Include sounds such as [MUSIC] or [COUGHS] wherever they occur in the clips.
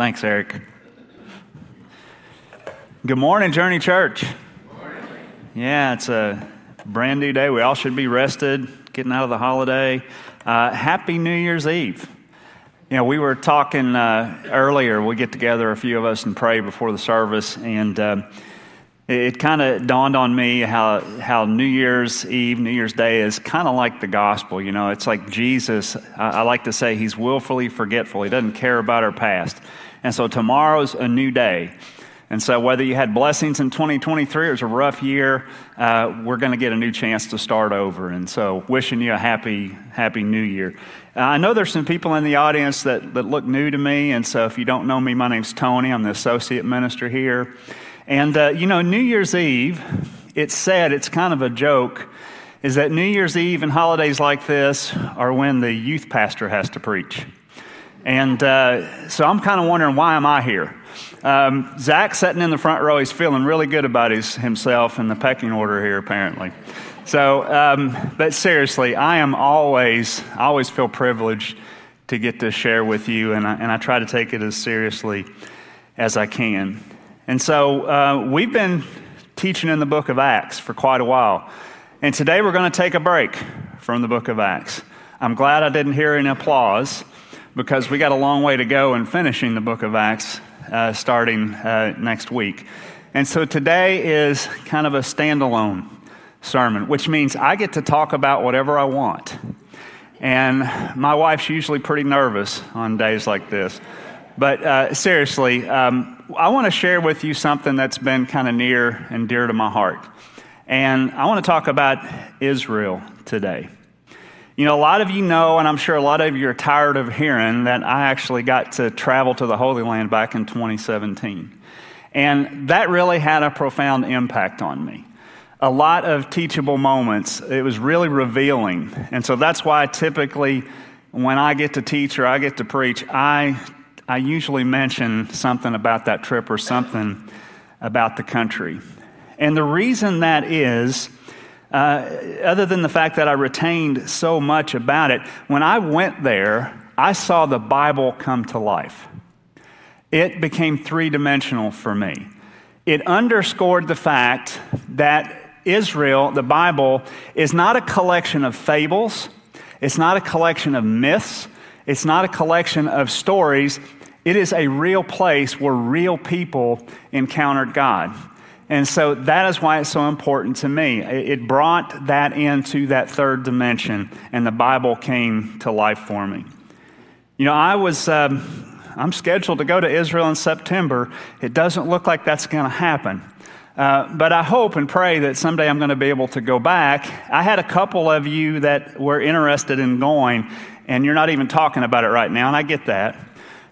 Thanks, Eric. Good morning, Journey Church. Yeah, it's a brand new day. We all should be rested, getting out of the holiday. Uh, happy New Year's Eve. You know, we were talking uh, earlier, we get together, a few of us, and pray before the service, and uh, it kind of dawned on me how, how New Year's Eve, New Year's Day is kind of like the gospel. You know, it's like Jesus, I, I like to say, he's willfully forgetful. He doesn't care about our past. And so tomorrow's a new day. And so, whether you had blessings in 2023 or it was a rough year, uh, we're going to get a new chance to start over. And so, wishing you a happy, happy new year. Uh, I know there's some people in the audience that, that look new to me. And so, if you don't know me, my name's Tony. I'm the associate minister here. And, uh, you know, New Year's Eve, it's said, it's kind of a joke, is that New Year's Eve and holidays like this are when the youth pastor has to preach. And uh, so I'm kind of wondering, why am I here? Um, Zach sitting in the front row, he's feeling really good about his, himself in the pecking order here, apparently. So, um, but seriously, I am always, I always feel privileged to get to share with you, and I, and I try to take it as seriously as I can. And so, uh, we've been teaching in the book of Acts for quite a while. And today we're going to take a break from the book of Acts. I'm glad I didn't hear any applause because we got a long way to go in finishing the book of Acts uh, starting uh, next week. And so today is kind of a standalone sermon, which means I get to talk about whatever I want. And my wife's usually pretty nervous on days like this. But uh, seriously, um, I want to share with you something that's been kind of near and dear to my heart. And I want to talk about Israel today. You know, a lot of you know, and I'm sure a lot of you are tired of hearing that I actually got to travel to the Holy Land back in 2017. And that really had a profound impact on me. A lot of teachable moments. It was really revealing. And so that's why typically when I get to teach or I get to preach, I, I usually mention something about that trip or something about the country. And the reason that is, uh, other than the fact that I retained so much about it, when I went there, I saw the Bible come to life. It became three dimensional for me. It underscored the fact that Israel, the Bible, is not a collection of fables, it's not a collection of myths, it's not a collection of stories. It is a real place where real people encountered God. And so that is why it's so important to me. It brought that into that third dimension, and the Bible came to life for me. You know, I was, um, I'm scheduled to go to Israel in September. It doesn't look like that's going to happen. Uh, but I hope and pray that someday I'm going to be able to go back. I had a couple of you that were interested in going, and you're not even talking about it right now, and I get that.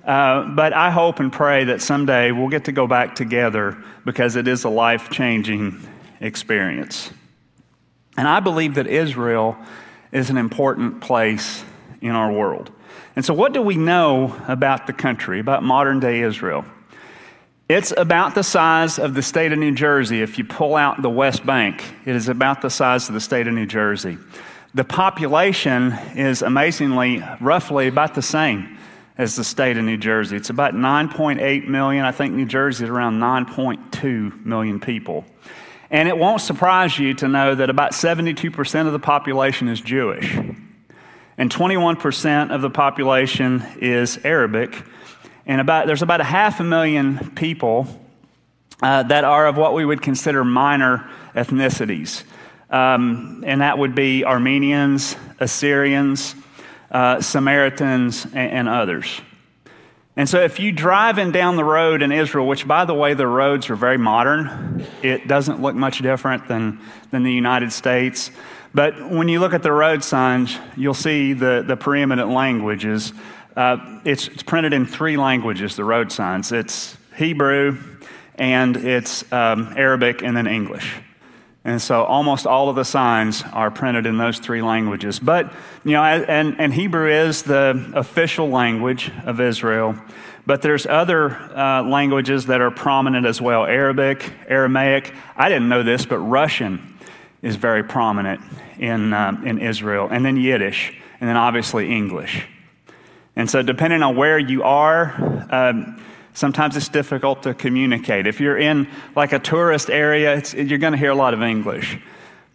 Uh, but I hope and pray that someday we'll get to go back together because it is a life changing experience. And I believe that Israel is an important place in our world. And so, what do we know about the country, about modern day Israel? It's about the size of the state of New Jersey. If you pull out the West Bank, it is about the size of the state of New Jersey. The population is amazingly roughly about the same as the state of New Jersey. It's about 9.8 million. I think New Jersey is around 9.2 million people. And it won't surprise you to know that about 72% of the population is Jewish, and 21% of the population is Arabic. And about, there's about a half a million people uh, that are of what we would consider minor ethnicities. Um, and that would be Armenians, Assyrians, uh, Samaritans, and, and others. And so, if you driving down the road in Israel, which by the way, the roads are very modern, it doesn't look much different than, than the United States. But when you look at the road signs, you'll see the, the preeminent languages. Uh, it's, it's, printed in three languages, the road signs it's Hebrew, and it's um, Arabic, and then English. And so almost all of the signs are printed in those three languages. But, you know, and, and Hebrew is the official language of Israel. But there's other uh, languages that are prominent as well Arabic, Aramaic. I didn't know this, but Russian is very prominent in, uh, in Israel. And then Yiddish, and then obviously English. And so, depending on where you are, um, Sometimes it's difficult to communicate. If you're in like a tourist area, you're going to hear a lot of English.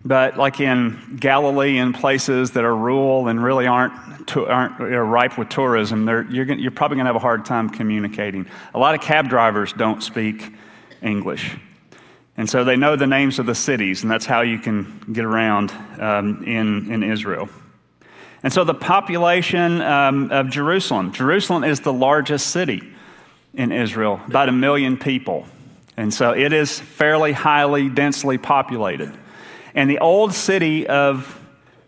But like in Galilee and places that are rural and really aren't, to, aren't ripe with tourism, you're, you're probably going to have a hard time communicating. A lot of cab drivers don't speak English. And so they know the names of the cities, and that's how you can get around um, in, in Israel. And so the population um, of Jerusalem, Jerusalem is the largest city in Israel, about a million people. And so it is fairly highly, densely populated. And the old city of,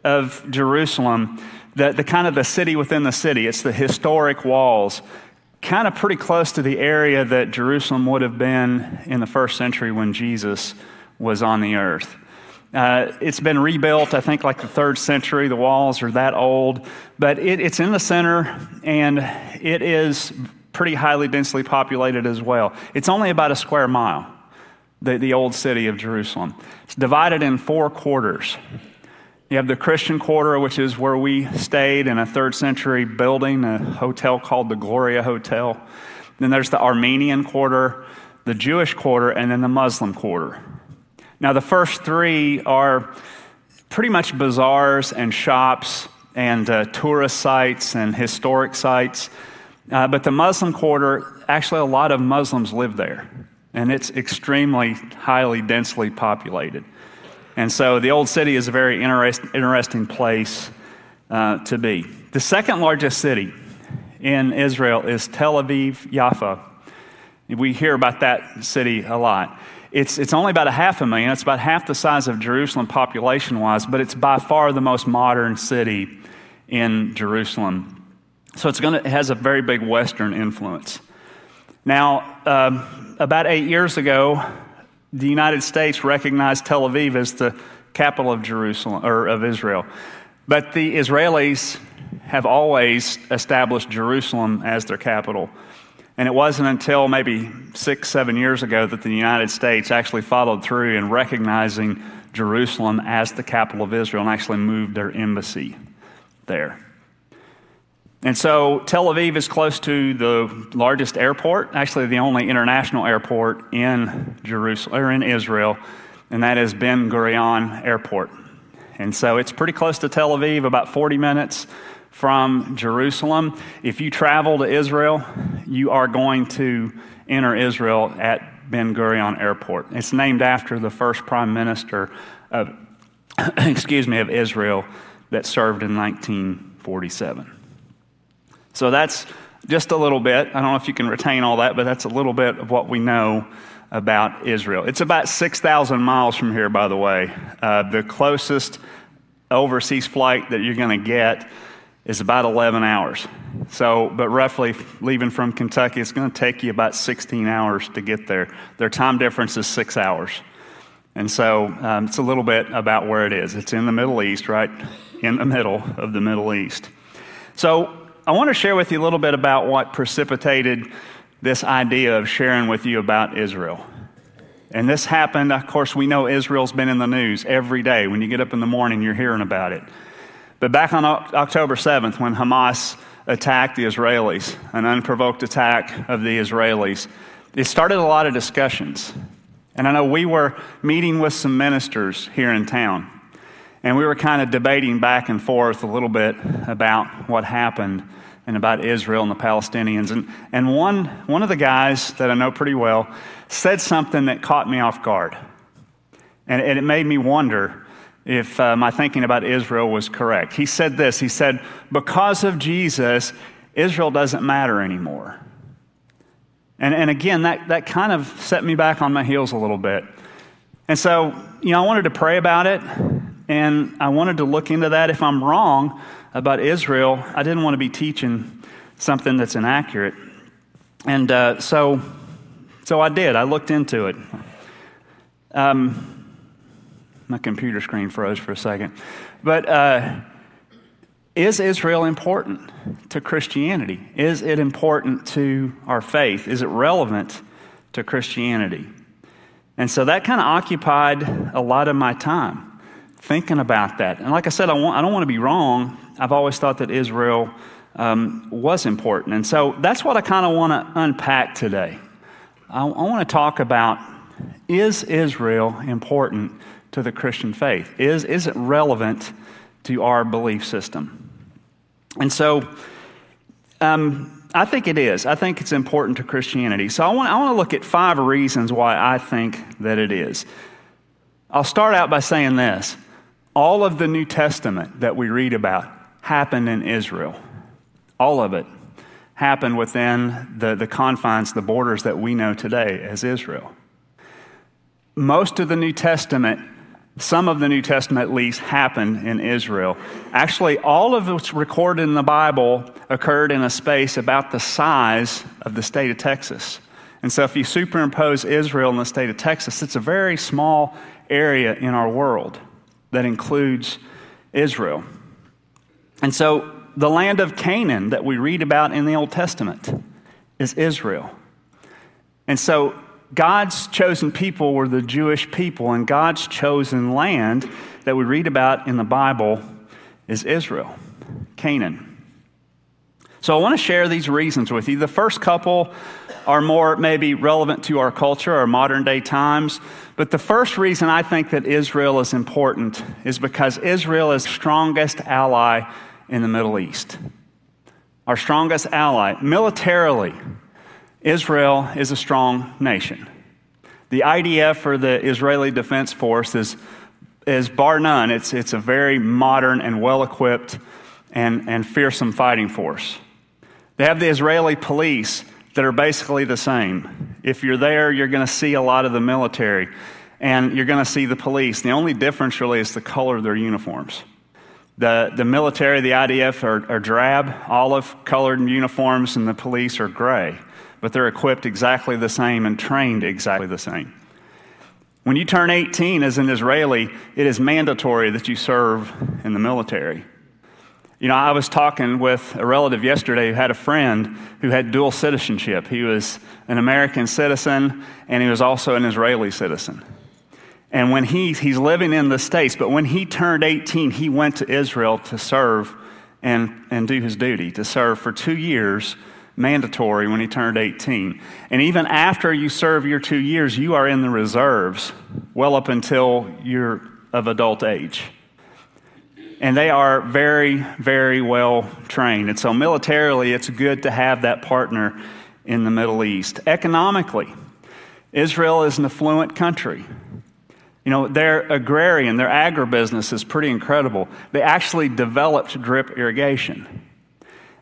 of Jerusalem, the, the kind of the city within the city, it's the historic walls, kind of pretty close to the area that Jerusalem would have been in the first century when Jesus was on the earth. Uh, it's been rebuilt, I think, like the third century. The walls are that old, but it, it's in the center and it is pretty highly densely populated as well. It's only about a square mile, the, the old city of Jerusalem. It's divided in four quarters. You have the Christian quarter, which is where we stayed in a third century building, a hotel called the Gloria Hotel. Then there's the Armenian quarter, the Jewish quarter, and then the Muslim quarter. Now, the first three are pretty much bazaars and shops and uh, tourist sites and historic sites. Uh, but the Muslim quarter, actually, a lot of Muslims live there, and it's extremely highly densely populated. And so the old city is a very interest, interesting place uh, to be. The second largest city in Israel is Tel Aviv Yaffa. We hear about that city a lot. It's, it's only about a half a million. It's about half the size of Jerusalem population wise, but it's by far the most modern city in Jerusalem. So it's gonna, it has a very big Western influence. Now, um, about eight years ago, the United States recognized Tel Aviv as the capital of Jerusalem or of Israel. But the Israelis have always established Jerusalem as their capital. And it wasn't until maybe six, seven years ago that the United States actually followed through in recognizing Jerusalem as the capital of Israel and actually moved their embassy there. And so Tel Aviv is close to the largest airport, actually the only international airport in Jerusalem or in Israel, and that is Ben Gurion Airport. And so it's pretty close to Tel Aviv, about 40 minutes from Jerusalem. If you travel to Israel, you are going to enter Israel at Ben Gurion Airport. It's named after the first prime minister of, [COUGHS] excuse me, of Israel that served in 1947. So that's just a little bit. I don't know if you can retain all that, but that's a little bit of what we know about Israel. It's about 6,000 miles from here, by the way. Uh, the closest overseas flight that you're going to get is about 11 hours. So, but roughly leaving from Kentucky, it's going to take you about 16 hours to get there. Their time difference is six hours. And so um, it's a little bit about where it is. It's in the Middle East, right in the middle of the Middle East. So I want to share with you a little bit about what precipitated this idea of sharing with you about Israel. And this happened, of course, we know Israel's been in the news every day. When you get up in the morning, you're hearing about it. But back on October 7th, when Hamas attacked the Israelis, an unprovoked attack of the Israelis, it started a lot of discussions. And I know we were meeting with some ministers here in town, and we were kind of debating back and forth a little bit about what happened and about Israel and the Palestinians. And, and one, one of the guys that I know pretty well said something that caught me off guard. And, and it made me wonder if uh, my thinking about Israel was correct. He said this He said, Because of Jesus, Israel doesn't matter anymore. And, and again, that, that kind of set me back on my heels a little bit. And so, you know, I wanted to pray about it, and I wanted to look into that. If I'm wrong about Israel, I didn't want to be teaching something that's inaccurate. And uh, so, so I did. I looked into it. Um, my computer screen froze for a second. But uh, is Israel important to Christianity? Is it important to our faith? Is it relevant to Christianity? And so that kind of occupied a lot of my time thinking about that. And like I said, I, want, I don't want to be wrong. I've always thought that Israel um, was important. And so that's what I kind of want to unpack today. I, I want to talk about is Israel important to the Christian faith? Is, is it relevant to our belief system? And so um, I think it is. I think it's important to Christianity. So I want, I want to look at five reasons why I think that it is. I'll start out by saying this all of the New Testament that we read about happened in Israel. All of it happened within the, the confines, the borders that we know today as Israel. Most of the New Testament, some of the New Testament at least, happened in Israel. Actually, all of what's recorded in the Bible occurred in a space about the size of the state of Texas. And so, if you superimpose Israel and the state of Texas, it's a very small area in our world that includes Israel. And so the land of Canaan that we read about in the Old Testament is Israel. And so God's chosen people were the Jewish people, and God's chosen land that we read about in the Bible is Israel, Canaan. So I want to share these reasons with you. The first couple are more maybe relevant to our culture, our modern day times. But the first reason I think that Israel is important is because Israel is strongest ally in the Middle East. Our strongest ally. Militarily, Israel is a strong nation. The IDF, or the Israeli Defense Force, is, is bar none. It's, it's a very modern and well equipped and, and fearsome fighting force. They have the Israeli police that are basically the same. If you're there, you're going to see a lot of the military and you're going to see the police. The only difference really is the color of their uniforms. The, the military, the IDF, are, are drab, olive colored uniforms, and the police are gray. But they're equipped exactly the same and trained exactly the same. When you turn 18 as an Israeli, it is mandatory that you serve in the military. You know, I was talking with a relative yesterday who had a friend who had dual citizenship. He was an American citizen and he was also an Israeli citizen. And when he, he's living in the States, but when he turned 18, he went to Israel to serve and, and do his duty, to serve for two years, mandatory when he turned 18. And even after you serve your two years, you are in the reserves well up until you're of adult age. And they are very, very well trained. And so, militarily, it's good to have that partner in the Middle East. Economically, Israel is an affluent country. You know, their agrarian, their agribusiness is pretty incredible. They actually developed drip irrigation.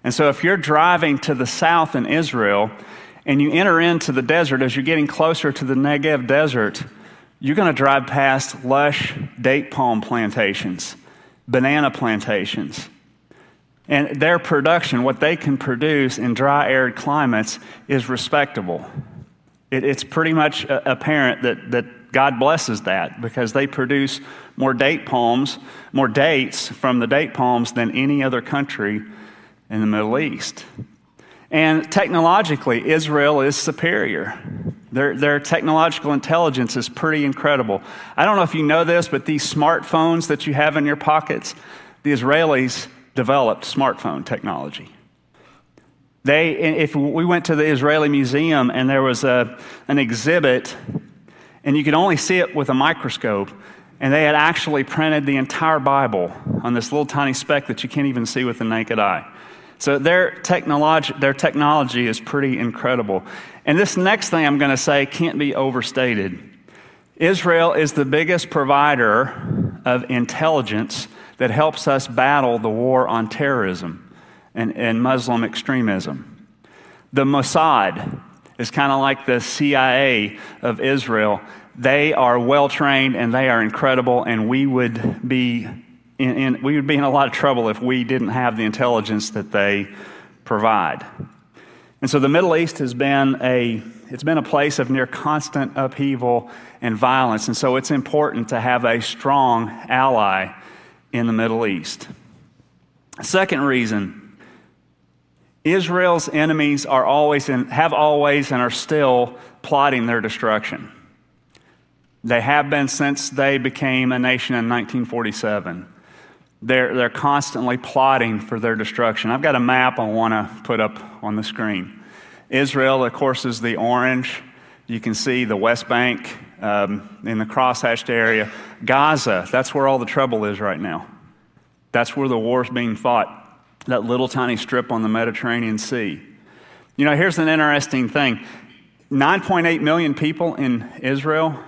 And so, if you're driving to the south in Israel and you enter into the desert, as you're getting closer to the Negev desert, you're going to drive past lush date palm plantations banana plantations. And their production, what they can produce in dry, arid climates, is respectable. It, it's pretty much apparent that, that God blesses that because they produce more date palms, more dates from the date palms than any other country in the Middle East. And technologically, Israel is superior. Their, their technological intelligence is pretty incredible. I don't know if you know this, but these smartphones that you have in your pockets, the Israelis developed smartphone technology. They, if we went to the Israeli museum and there was a, an exhibit, and you could only see it with a microscope, and they had actually printed the entire Bible on this little tiny speck that you can't even see with the naked eye. So their technology, their technology is pretty incredible. And this next thing I'm going to say can't be overstated. Israel is the biggest provider of intelligence that helps us battle the war on terrorism and, and Muslim extremism. The Mossad is kind of like the CIA of Israel. They are well trained and they are incredible, and we would be in, in, we would be in a lot of trouble if we didn't have the intelligence that they provide. And so the Middle East has been a it's been a place of near constant upheaval and violence. And so it's important to have a strong ally in the Middle East. Second reason Israel's enemies are always and have always and are still plotting their destruction. They have been since they became a nation in 1947. They're, they're constantly plotting for their destruction. I've got a map I want to put up on the screen. Israel, of course, is the orange. You can see the West Bank um, in the crosshatched area. Gaza, that's where all the trouble is right now. That's where the war's being fought, that little tiny strip on the Mediterranean Sea. You know, here's an interesting thing 9.8 million people in Israel.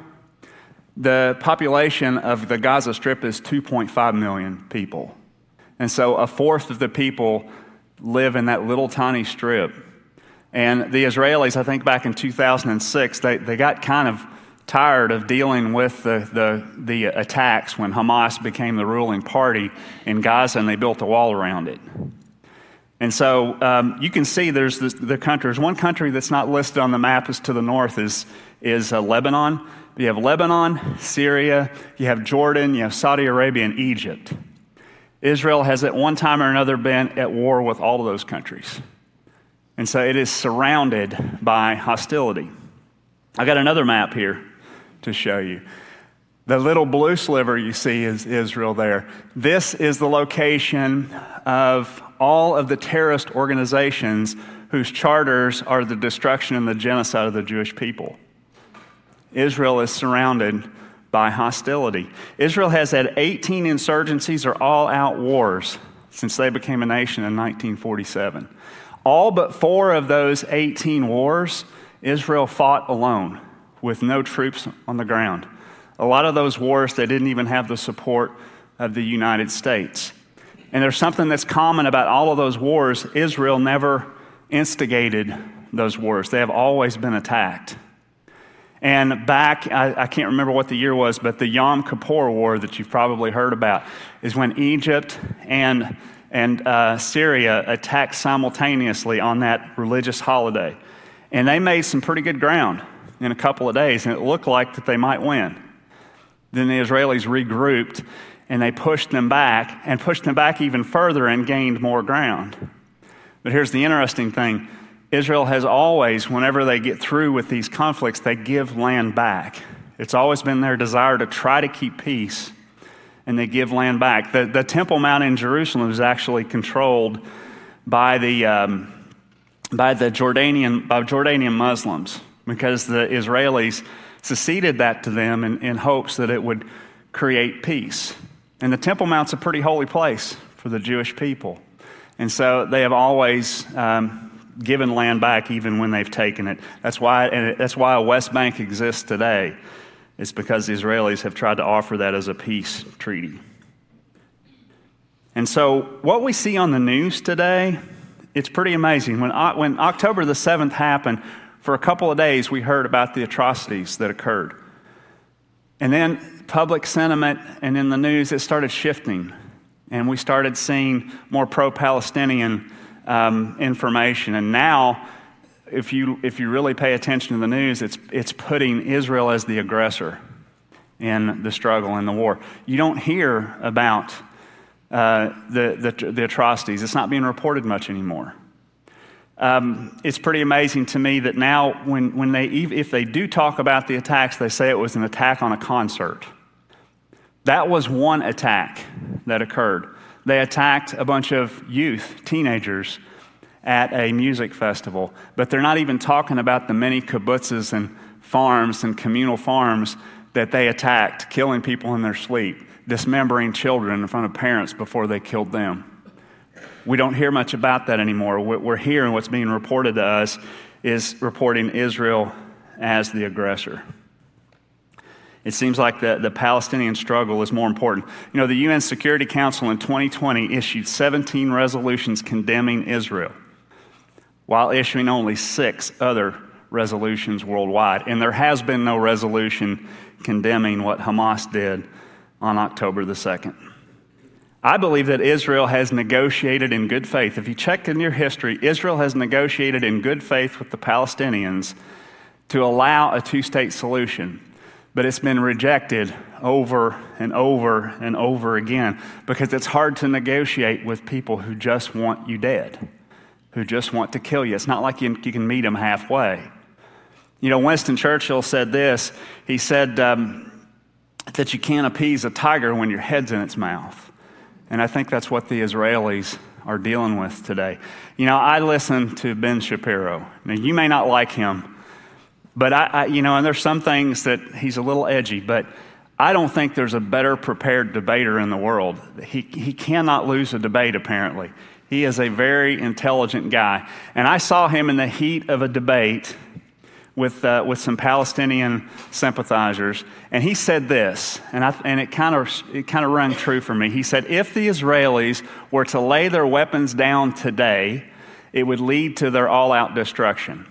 The population of the Gaza Strip is 2.5 million people. And so a fourth of the people live in that little tiny strip. And the Israelis, I think back in 2006, they, they got kind of tired of dealing with the, the, the attacks when Hamas became the ruling party in Gaza and they built a wall around it. And so um, you can see there's this, the countries. One country that's not listed on the map is to the north is, is uh, Lebanon. You have Lebanon, Syria, you have Jordan, you have Saudi Arabia, and Egypt. Israel has at one time or another been at war with all of those countries. And so it is surrounded by hostility. I got another map here to show you. The little blue sliver you see is Israel there. This is the location of all of the terrorist organizations whose charters are the destruction and the genocide of the Jewish people. Israel is surrounded by hostility. Israel has had 18 insurgencies or all out wars since they became a nation in 1947. All but four of those 18 wars, Israel fought alone with no troops on the ground. A lot of those wars, they didn't even have the support of the United States. And there's something that's common about all of those wars Israel never instigated those wars, they have always been attacked. And back, I, I, can't remember what the year was, but the Yom Kippur War that you've probably heard about is when Egypt and and uh, Syria attacked simultaneously on that religious holiday. And they made some pretty good ground in a couple of days, and it looked like that they might win. Then the Israelis regrouped and they pushed them back and pushed them back even further and gained more ground. But here's the interesting thing Israel has always, whenever they get through with these conflicts, they give land back. It's always been their desire to try to keep peace and they give land back. The, the Temple Mount in Jerusalem is actually controlled by the, um, by the Jordanian, by Jordanian Muslims because the Israelis seceded that to them in, in hopes that it would create peace. And the Temple Mount's a pretty holy place for the Jewish people. And so they have always um, given land back even when they've taken it. That's why, and that's why a West Bank exists today. It's because the Israelis have tried to offer that as a peace treaty. And so, what we see on the news today, it's pretty amazing. When, when October the 7th happened, for a couple of days, we heard about the atrocities that occurred. And then public sentiment and in the news, it started shifting. And we started seeing more pro Palestinian um, information. And now, if you, if you really pay attention to the news, it's, it's putting Israel as the aggressor in the struggle in the war. You don't hear about uh, the, the, the, atrocities, it's not being reported much anymore. Um, it's pretty amazing to me that now, when, when they, if they do talk about the attacks, they say it was an attack on a concert. That was one attack that occurred. They attacked a bunch of youth, teenagers, at a music festival, but they're not even talking about the many kibbutzes and farms and communal farms that they attacked, killing people in their sleep, dismembering children in front of parents before they killed them. We don't hear much about that anymore. What we're hearing, what's being reported to us, is reporting Israel as the aggressor. It seems like the, the Palestinian struggle is more important. You know, the UN Security Council in 2020 issued 17 resolutions condemning Israel while issuing only six other resolutions worldwide. And there has been no resolution condemning what Hamas did on October the 2nd. I believe that Israel has negotiated in good faith. If you check in your history, Israel has negotiated in good faith with the Palestinians to allow a two state solution. But it's been rejected over and over and over again because it's hard to negotiate with people who just want you dead who just want to kill you. It's not like you, you can meet them halfway. You know, Winston Churchill said this. He said um, that you can't appease a tiger when your head's in its mouth. And I think that's what the Israelis are dealing with today. You know, I listen to Ben Shapiro. Now, you may not like him, but I, I, you know, and there's some things that he's a little edgy, but I don't think there's a better prepared debater in the world. He, he cannot lose a debate, apparently. He is a very intelligent guy. And I saw him in the heat of a debate with, uh, with some Palestinian sympathizers, and he said this, and, I, and it kind of it kind of rang true for me. He said, "If the Israelis were to lay their weapons down today, it would lead to their all-out destruction.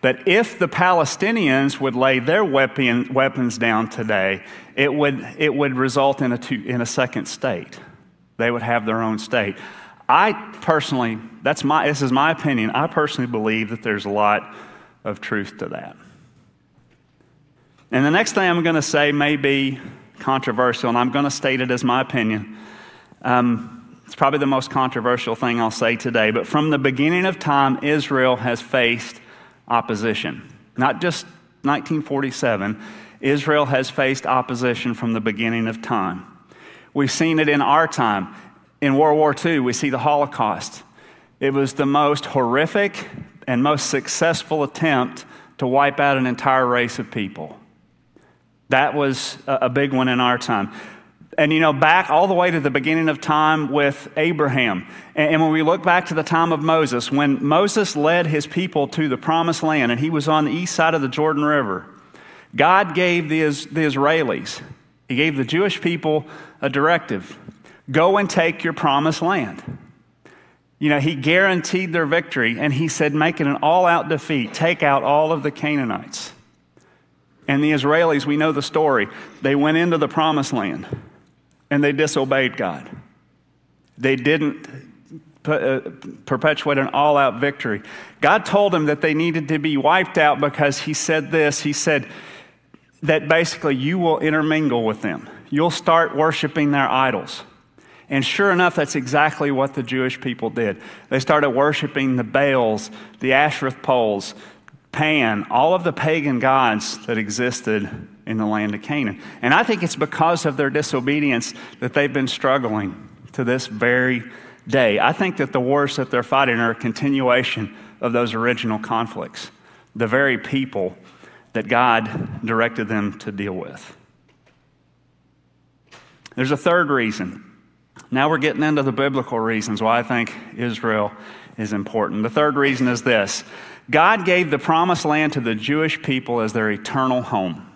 But if the Palestinians would lay their weapon, weapons down today, it would it would result in a two, in a second state. They would have their own state." I personally, that's my, this is my opinion. I personally believe that there's a lot of truth to that. And the next thing I'm going to say may be controversial, and I'm going to state it as my opinion. Um, it's probably the most controversial thing I'll say today, but from the beginning of time, Israel has faced opposition. Not just 1947, Israel has faced opposition from the beginning of time. We've seen it in our time. In World War II, we see the Holocaust. It was the most horrific and most successful attempt to wipe out an entire race of people. That was a big one in our time. And you know, back all the way to the beginning of time with Abraham. And when we look back to the time of Moses, when Moses led his people to the promised land and he was on the east side of the Jordan River, God gave the, the Israelis, He gave the Jewish people a directive go and take your promised land. You know, he guaranteed their victory, and he said, make it an all out defeat, take out all of the Canaanites. And the Israelis, we know the story. They went into the promised land and they disobeyed God. They didn't uh, perpetuate an all out victory. God told them that they needed to be wiped out because He said this He said that basically you will intermingle with them, you'll start worshiping their idols. And sure enough, that's exactly what the Jewish people did. They started worshiping the Baals, the Asherah poles, Pan, all of the pagan gods that existed in the land of Canaan. And I think it's because of their disobedience that they've been struggling to this very day. I think that the wars that they're fighting are a continuation of those original conflicts, the very people that God directed them to deal with. There's a third reason now we're getting into the biblical reasons why I think Israel is important. The third reason is this God gave the promised land to the Jewish people as their eternal home.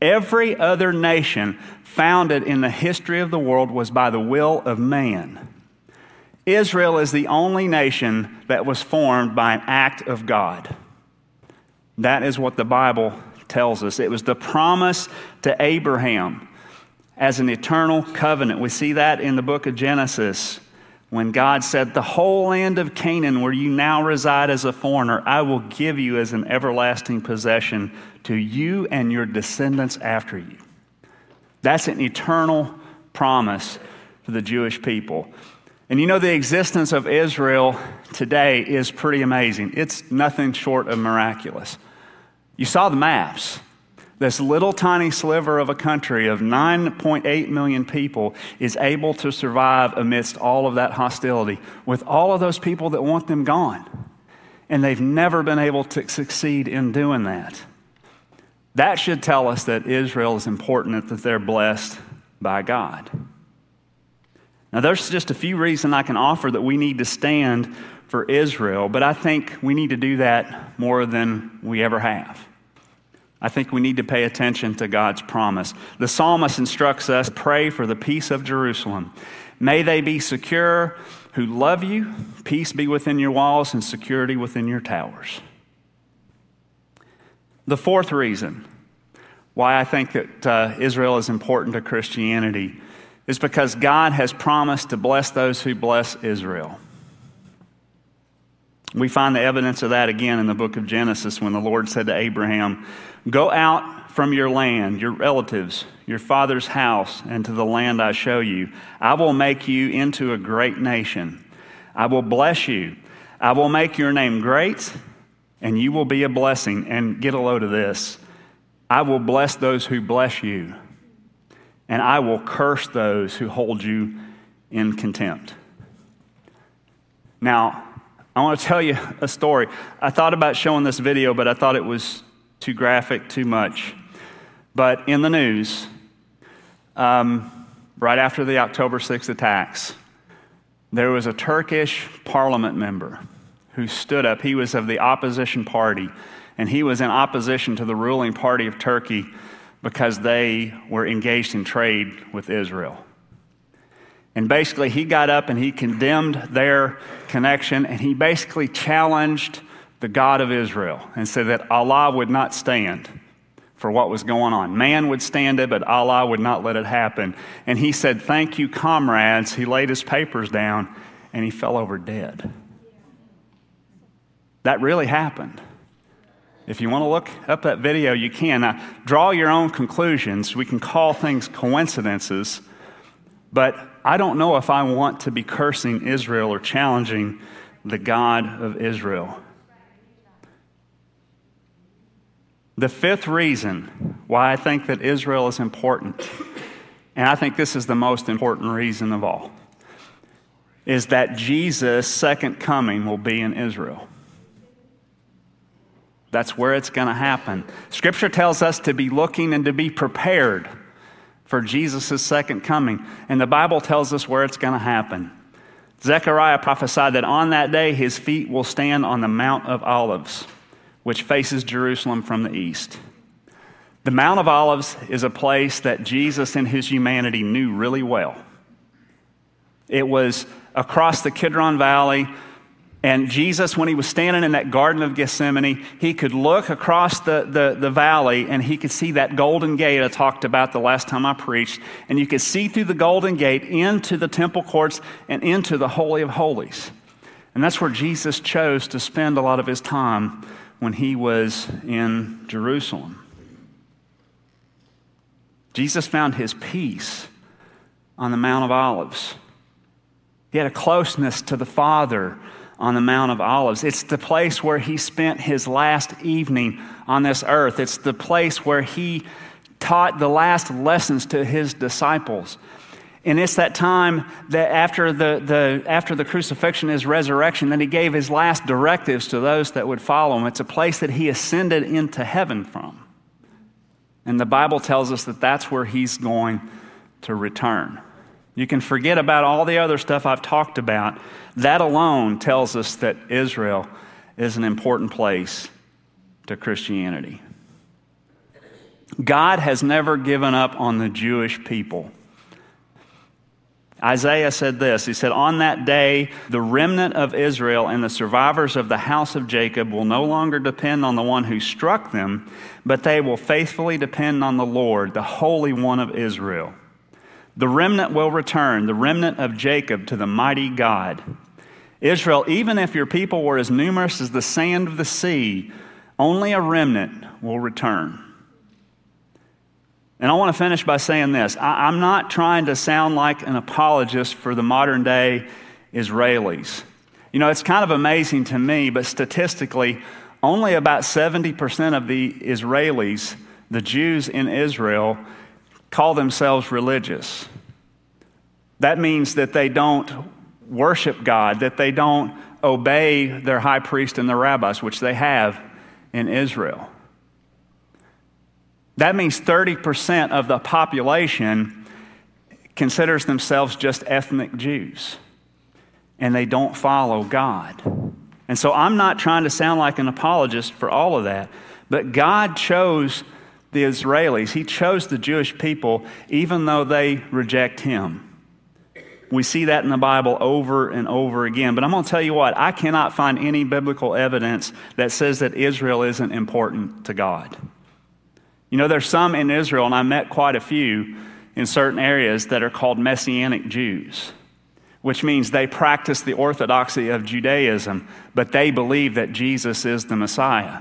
Every other nation founded in the history of the world was by the will of man. Israel is the only nation that was formed by an act of God. That is what the Bible tells us. It was the promise to Abraham as an eternal covenant. We see that in the book of Genesis when God said, The whole land of Canaan, where you now reside as a foreigner, I will give you as an everlasting possession to you and your descendants after you. That's an eternal promise to the Jewish people. And you know, the existence of Israel today is pretty amazing. It's nothing short of miraculous. You saw the maps this little tiny sliver of a country of 9.8 million people is able to survive amidst all of that hostility with all of those people that want them gone. And they've never been able to succeed in doing that. That should tell us that Israel is important, that they're blessed by God. Now, there's just a few reasons I can offer that we need to stand for Israel, but I think we need to do that more than we ever have. I think we need to pay attention to God's promise. The psalmist instructs us pray for the peace of Jerusalem. May they be secure who love you, peace be within your walls, and security within your towers. The fourth reason why I think that uh, Israel is important to Christianity is because God has promised to bless those who bless Israel. We find the evidence of that again in the book of Genesis when the Lord said to Abraham, Go out from your land, your relatives, your father's house, and to the land I show you. I will make you into a great nation. I will bless you. I will make your name great, and you will be a blessing. And get a load of this I will bless those who bless you, and I will curse those who hold you in contempt. Now, I want to tell you a story. I thought about showing this video, but I thought it was too graphic, too much. But in the news, um, right after the October 6th attacks, there was a Turkish parliament member who stood up. He was of the opposition party, and he was in opposition to the ruling party of Turkey because they were engaged in trade with Israel. And basically, he got up and he condemned their connection and he basically challenged the God of Israel and said that Allah would not stand for what was going on. Man would stand it, but Allah would not let it happen. And he said, Thank you, comrades. He laid his papers down and he fell over dead. That really happened. If you want to look up that video, you can. Now, draw your own conclusions. We can call things coincidences, but I don't know if I want to be cursing Israel or challenging the God of Israel. The fifth reason why I think that Israel is important, and I think this is the most important reason of all, is that Jesus' second coming will be in Israel. That's where it's going to happen. Scripture tells us to be looking and to be prepared for Jesus' second coming. And the Bible tells us where it's going to happen. Zechariah prophesied that on that day his feet will stand on the Mount of Olives, which faces Jerusalem from the east. The Mount of Olives is a place that Jesus in his humanity knew really well. It was across the Kidron Valley and Jesus, when he was standing in that Garden of Gethsemane, he could look across the, the, the, valley and he could see that golden gate I talked about the last time I preached. And you could see through the golden gate into the temple courts and into the Holy of Holies. And that's where Jesus chose to spend a lot of his time when he was in Jerusalem. Jesus found his peace on the Mount of Olives. He had a closeness to the Father on the Mount of Olives. It's the place where he spent his last evening on this earth. It's the place where he taught the last lessons to his disciples. And it's that time that after the, the, after the crucifixion, his resurrection, that he gave his last directives to those that would follow him. It's a place that he ascended into heaven from. And the Bible tells us that that's where he's going to return. You can forget about all the other stuff I've talked about. That alone tells us that Israel is an important place to Christianity. God has never given up on the Jewish people. Isaiah said this He said, On that day, the remnant of Israel and the survivors of the house of Jacob will no longer depend on the one who struck them, but they will faithfully depend on the Lord, the Holy One of Israel. The remnant will return, the remnant of Jacob, to the mighty God. Israel, even if your people were as numerous as the sand of the sea, only a remnant will return. And I want to finish by saying this I, am not trying to sound like an apologist for the modern day Israelis. You know, it's kind of amazing to me, but statistically, only about 70% of the Israelis, the Jews in Israel, call themselves religious. That means that they don't worship God, that they don't obey their high priest and their rabbis, which they have in Israel. That means 30% of the population considers themselves just ethnic Jews and they don't follow God. And so I'm not trying to sound like an apologist for all of that, but God chose the Israelis. He chose the Jewish people even though they reject him. We see that in the Bible over and over again. But I'm going to tell you what, I cannot find any biblical evidence that says that Israel isn't important to God. You know, there's some in Israel, and I met quite a few in certain areas that are called Messianic Jews, which means they practice the orthodoxy of Judaism, but they believe that Jesus is the Messiah.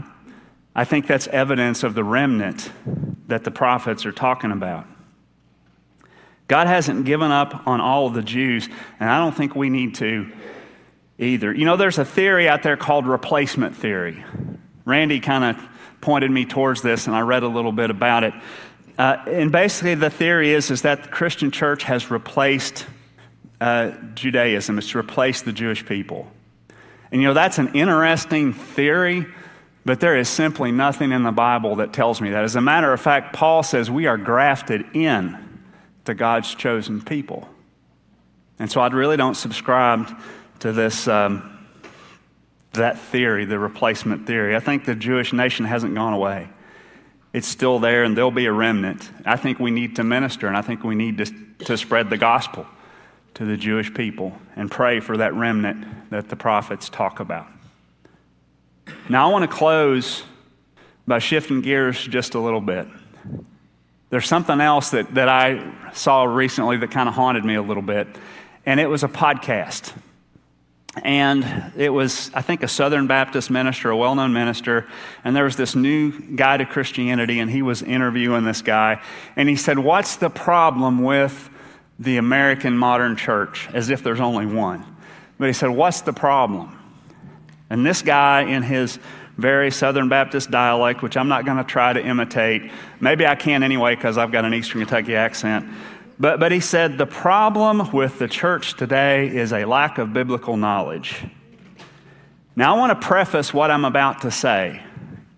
I think that's evidence of the remnant that the prophets are talking about. God hasn't given up on all of the Jews, and I don't think we need to either. You know, there's a theory out there called replacement theory. Randy kind of pointed me towards this, and I read a little bit about it. Uh, and basically, the theory is, is that the Christian church has replaced uh, Judaism, it's replaced the Jewish people. And you know, that's an interesting theory, but there is simply nothing in the Bible that tells me that. As a matter of fact, Paul says we are grafted in to God's chosen people. And so I really don't subscribe to this. Um, that theory, the replacement theory. I think the Jewish nation hasn't gone away. It's still there, and there'll be a remnant. I think we need to minister, and I think we need to, to spread the gospel to the Jewish people and pray for that remnant that the prophets talk about. Now, I want to close by shifting gears just a little bit. There's something else that, that I saw recently that kind of haunted me a little bit, and it was a podcast. And it was, I think, a Southern Baptist minister, a well known minister. And there was this new guy to Christianity, and he was interviewing this guy. And he said, What's the problem with the American modern church? As if there's only one. But he said, What's the problem? And this guy, in his very Southern Baptist dialect, which I'm not going to try to imitate, maybe I can anyway because I've got an Eastern Kentucky accent. But, but he said the problem with the church today is a lack of biblical knowledge. Now, I want to preface what I'm about to say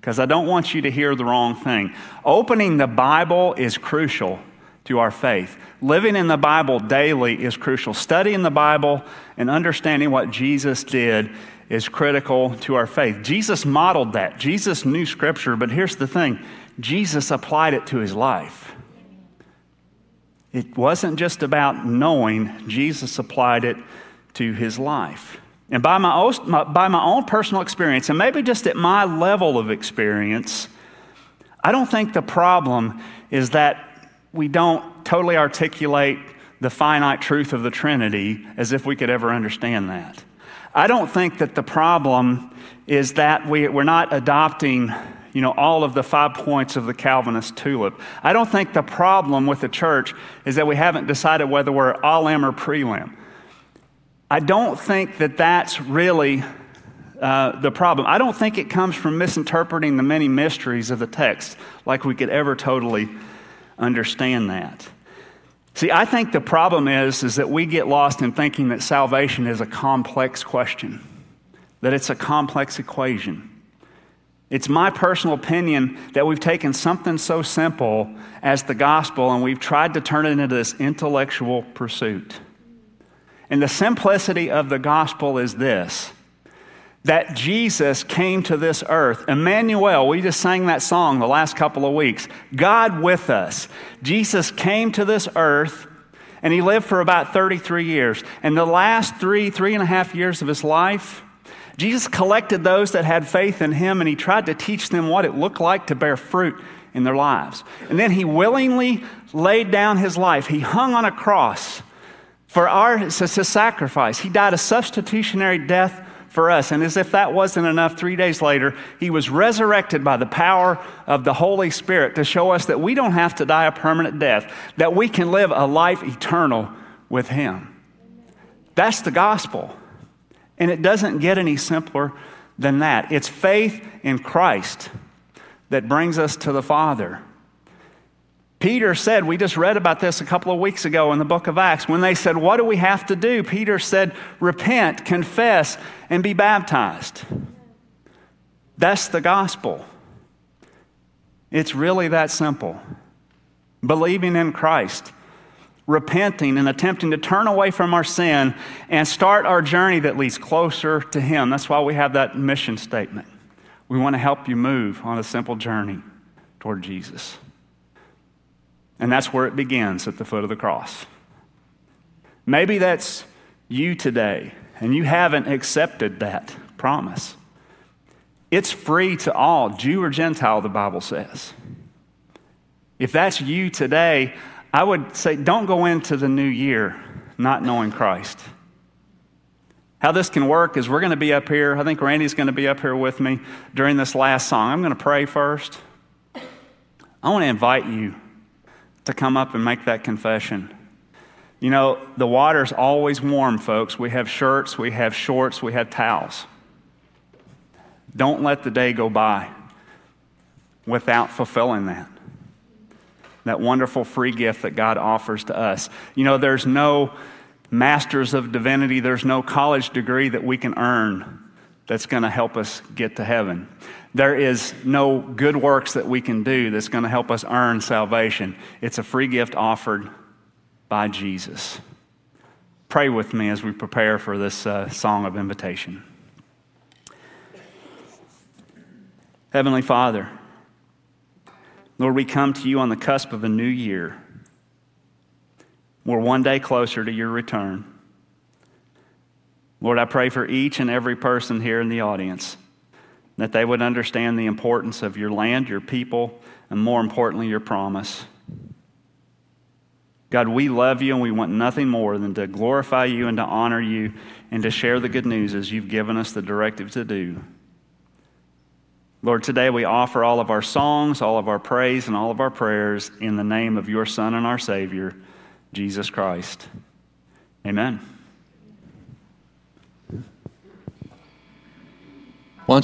because I don't want you to hear the wrong thing. Opening the Bible is crucial to our faith. Living in the Bible daily is crucial. Studying the Bible and understanding what Jesus did is critical to our faith. Jesus modeled that. Jesus knew Scripture, but here's the thing Jesus applied it to his life. It wasn't just about knowing, Jesus applied it to his life. And by my, own, by my own personal experience, and maybe just at my level of experience, I don't think the problem is that we don't totally articulate the finite truth of the Trinity as if we could ever understand that. I don't think that the problem is that we, we're not adopting you know, all of the five points of the Calvinist tulip. I don't think the problem with the church is that we haven't decided whether we're amil or premil. I don't think that that's really uh, the problem. I don't think it comes from misinterpreting the many mysteries of the text, like we could ever totally understand that. See, I think the problem is, is that we get lost in thinking that salvation is a complex question, that it's a complex equation. It's my personal opinion that we've taken something so simple as the gospel and we've tried to turn it into this intellectual pursuit. And the simplicity of the gospel is this that Jesus came to this earth. Emmanuel, we just sang that song the last couple of weeks. God with us. Jesus came to this earth and he lived for about 33 years. And the last three, three and a half years of his life, Jesus collected those that had faith in him and he tried to teach them what it looked like to bear fruit in their lives. And then he willingly laid down his life. He hung on a cross for our it's a sacrifice. He died a substitutionary death for us. And as if that wasn't enough, three days later, he was resurrected by the power of the Holy Spirit to show us that we don't have to die a permanent death, that we can live a life eternal with him. That's the gospel. And it doesn't get any simpler than that. It's faith in Christ that brings us to the Father. Peter said, we just read about this a couple of weeks ago in the book of Acts, when they said, What do we have to do? Peter said, Repent, confess, and be baptized. That's the gospel. It's really that simple. Believing in Christ repenting and attempting to turn away from our sin and start our journey that leads closer to Him. That's why we have that mission statement. We want to help you move on a simple journey toward Jesus. And that's where it begins at the foot of the cross. Maybe that's you today, and you haven't accepted that promise. It's free to all, Jew or Gentile, the Bible says. If that's you today, I would say don't go into the new year not knowing Christ. How this can work is we're going to be up here. I think Randy's going to be up here with me during this last song. I'm going to pray first. I want to invite you to come up and make that confession. You know, the water's always warm, folks. We have shirts, we have shorts, we have towels. Don't let the day go by without fulfilling that. that wonderful free gift that God offers to us. You know, there's no masters of divinity, there's no college degree that we can earn that's going to help us get to heaven. There is no good works that we can do that's going to help us earn salvation. It's a free gift offered by Jesus. Pray with me as we prepare for this uh, song of invitation. Heavenly Father, Lord, we come to you on the cusp of a new year. We're one day closer to your return. Lord, I pray for each and every person here in the audience that they would understand the importance of your land, your people, and more importantly, your promise. God, we love you and we want nothing more than to glorify you and to honor you and to share the good news as you've given us the directive to do. Lord, today we offer all of our songs, all of our praise, and all of our prayers in the name of your Son and our Savior, Jesus Christ. Amen. Why don't you